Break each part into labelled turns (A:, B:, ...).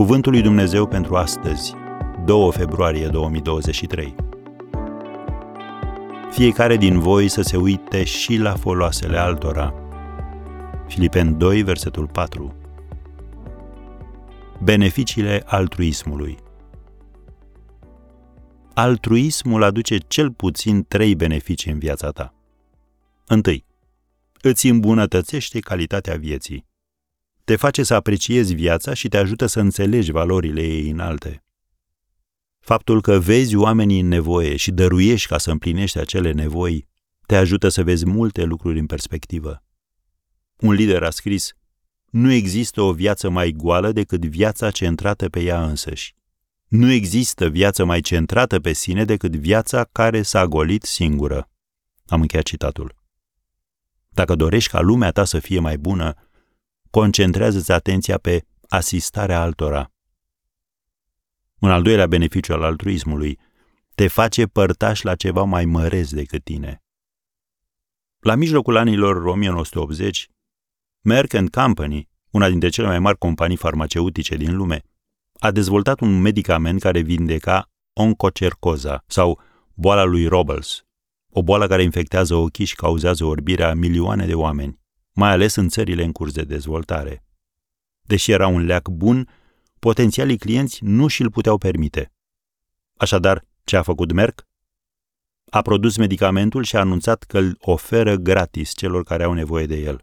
A: Cuvântul lui Dumnezeu pentru astăzi, 2 februarie 2023. Fiecare din voi să se uite și la foloasele altora. Filipen 2, versetul 4. Beneficiile altruismului. Altruismul aduce cel puțin trei beneficii în viața ta. Întâi, îți îmbunătățește calitatea vieții te face să apreciezi viața și te ajută să înțelegi valorile ei înalte. Faptul că vezi oamenii în nevoie și dăruiești ca să împlinești acele nevoi, te ajută să vezi multe lucruri în perspectivă. Un lider a scris, nu există o viață mai goală decât viața centrată pe ea însăși. Nu există viață mai centrată pe sine decât viața care s-a golit singură. Am încheiat citatul. Dacă dorești ca lumea ta să fie mai bună, concentrează-ți atenția pe asistarea altora. Un al doilea beneficiu al altruismului, te face părtaș la ceva mai mărez decât tine. La mijlocul anilor 1980, Merck Company, una dintre cele mai mari companii farmaceutice din lume, a dezvoltat un medicament care vindeca oncocercoza sau boala lui Robles, o boală care infectează ochii și cauzează orbirea a milioane de oameni mai ales în țările în curs de dezvoltare. Deși era un leac bun, potențialii clienți nu și-l puteau permite. Așadar, ce a făcut Merck? A produs medicamentul și a anunțat că îl oferă gratis celor care au nevoie de el.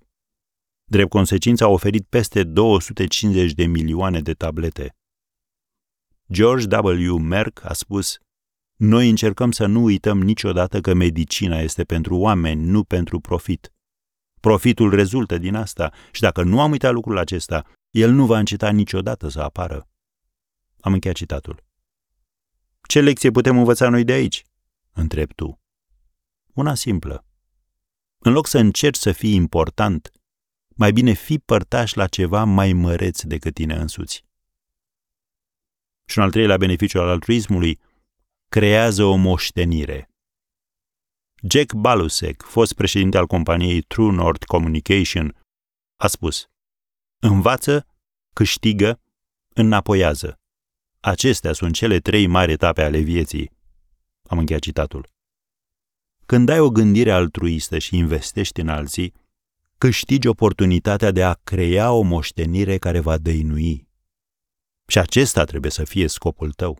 A: Drept consecință a oferit peste 250 de milioane de tablete. George W. Merck a spus, Noi încercăm să nu uităm niciodată că medicina este pentru oameni, nu pentru profit. Profitul rezultă din asta și dacă nu am uitat lucrul acesta, el nu va înceta niciodată să apară. Am încheiat citatul. Ce lecție putem învăța noi de aici? Întreb tu. Una simplă. În loc să încerci să fii important, mai bine fi părtaș la ceva mai măreț decât tine însuți. Și un al treilea beneficiu al altruismului, creează o moștenire. Jack Balusek, fost președinte al companiei True North Communication, a spus Învață, câștigă, înapoiază. Acestea sunt cele trei mari etape ale vieții. Am încheiat citatul. Când ai o gândire altruistă și investești în alții, câștigi oportunitatea de a crea o moștenire care va dăinui. Și acesta trebuie să fie scopul tău.